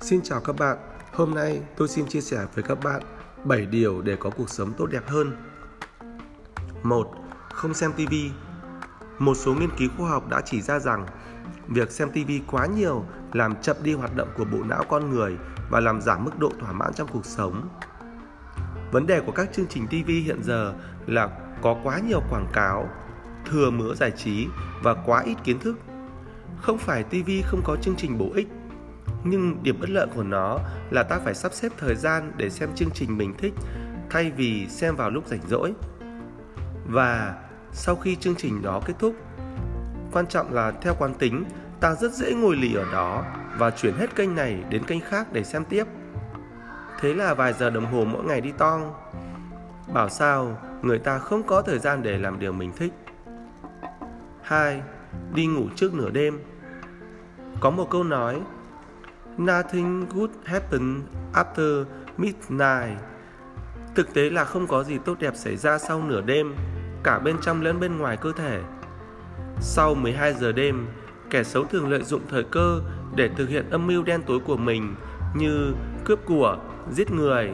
Xin chào các bạn, hôm nay tôi xin chia sẻ với các bạn 7 điều để có cuộc sống tốt đẹp hơn. 1. Không xem TV. Một số nghiên cứu khoa học đã chỉ ra rằng việc xem TV quá nhiều làm chậm đi hoạt động của bộ não con người và làm giảm mức độ thỏa mãn trong cuộc sống. Vấn đề của các chương trình TV hiện giờ là có quá nhiều quảng cáo, thừa mứa giải trí và quá ít kiến thức. Không phải TV không có chương trình bổ ích, nhưng điểm bất lợi của nó là ta phải sắp xếp thời gian để xem chương trình mình thích thay vì xem vào lúc rảnh rỗi. Và sau khi chương trình đó kết thúc, quan trọng là theo quán tính, ta rất dễ ngồi lì ở đó và chuyển hết kênh này đến kênh khác để xem tiếp. Thế là vài giờ đồng hồ mỗi ngày đi tong. Bảo sao người ta không có thời gian để làm điều mình thích. 2. Đi ngủ trước nửa đêm. Có một câu nói Nothing good happen after midnight. Thực tế là không có gì tốt đẹp xảy ra sau nửa đêm, cả bên trong lẫn bên ngoài cơ thể. Sau 12 giờ đêm, kẻ xấu thường lợi dụng thời cơ để thực hiện âm mưu đen tối của mình như cướp của, giết người.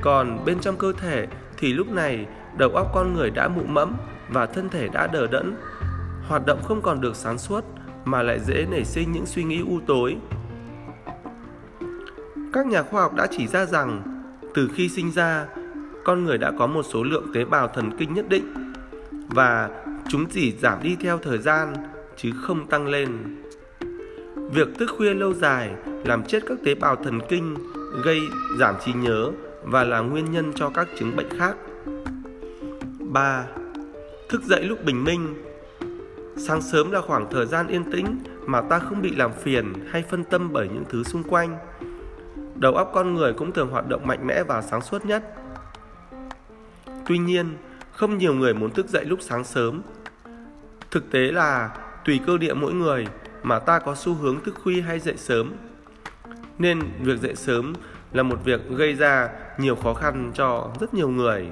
Còn bên trong cơ thể thì lúc này đầu óc con người đã mụ mẫm và thân thể đã đờ đẫn, hoạt động không còn được sáng suốt mà lại dễ nảy sinh những suy nghĩ u tối, các nhà khoa học đã chỉ ra rằng từ khi sinh ra, con người đã có một số lượng tế bào thần kinh nhất định và chúng chỉ giảm đi theo thời gian chứ không tăng lên. Việc thức khuya lâu dài làm chết các tế bào thần kinh, gây giảm trí nhớ và là nguyên nhân cho các chứng bệnh khác. 3. Thức dậy lúc bình minh Sáng sớm là khoảng thời gian yên tĩnh mà ta không bị làm phiền hay phân tâm bởi những thứ xung quanh đầu óc con người cũng thường hoạt động mạnh mẽ và sáng suốt nhất. Tuy nhiên, không nhiều người muốn thức dậy lúc sáng sớm. Thực tế là tùy cơ địa mỗi người mà ta có xu hướng thức khuya hay dậy sớm. Nên việc dậy sớm là một việc gây ra nhiều khó khăn cho rất nhiều người.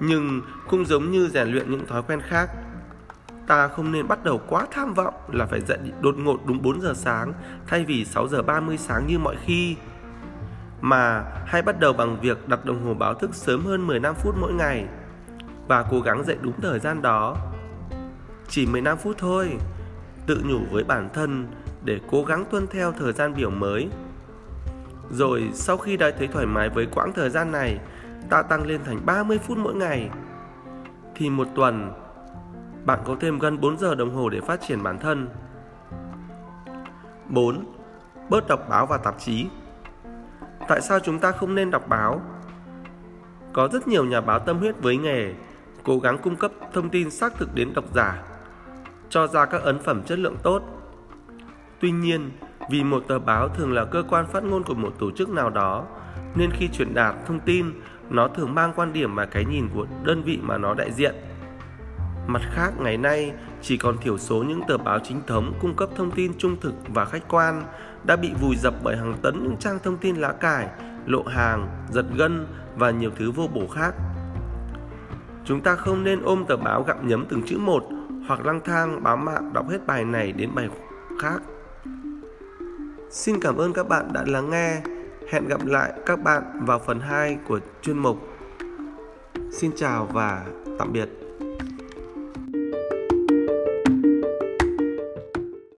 Nhưng cũng giống như rèn luyện những thói quen khác, ta không nên bắt đầu quá tham vọng là phải dậy đột ngột đúng 4 giờ sáng thay vì 6 giờ 30 sáng như mọi khi. Mà hãy bắt đầu bằng việc đặt đồng hồ báo thức sớm hơn 15 phút mỗi ngày và cố gắng dậy đúng thời gian đó. Chỉ 15 phút thôi, tự nhủ với bản thân để cố gắng tuân theo thời gian biểu mới. Rồi sau khi đã thấy thoải mái với quãng thời gian này, ta tăng lên thành 30 phút mỗi ngày. Thì một tuần bạn có thêm gần 4 giờ đồng hồ để phát triển bản thân. 4. Bớt đọc báo và tạp chí. Tại sao chúng ta không nên đọc báo? Có rất nhiều nhà báo tâm huyết với nghề, cố gắng cung cấp thông tin xác thực đến độc giả, cho ra các ấn phẩm chất lượng tốt. Tuy nhiên, vì một tờ báo thường là cơ quan phát ngôn của một tổ chức nào đó, nên khi truyền đạt thông tin, nó thường mang quan điểm và cái nhìn của đơn vị mà nó đại diện. Mặt khác, ngày nay chỉ còn thiểu số những tờ báo chính thống cung cấp thông tin trung thực và khách quan đã bị vùi dập bởi hàng tấn những trang thông tin lá cải, lộ hàng, giật gân và nhiều thứ vô bổ khác. Chúng ta không nên ôm tờ báo gặm nhấm từng chữ một hoặc lang thang bám mạng đọc hết bài này đến bài khác. Xin cảm ơn các bạn đã lắng nghe. Hẹn gặp lại các bạn vào phần 2 của chuyên mục. Xin chào và tạm biệt.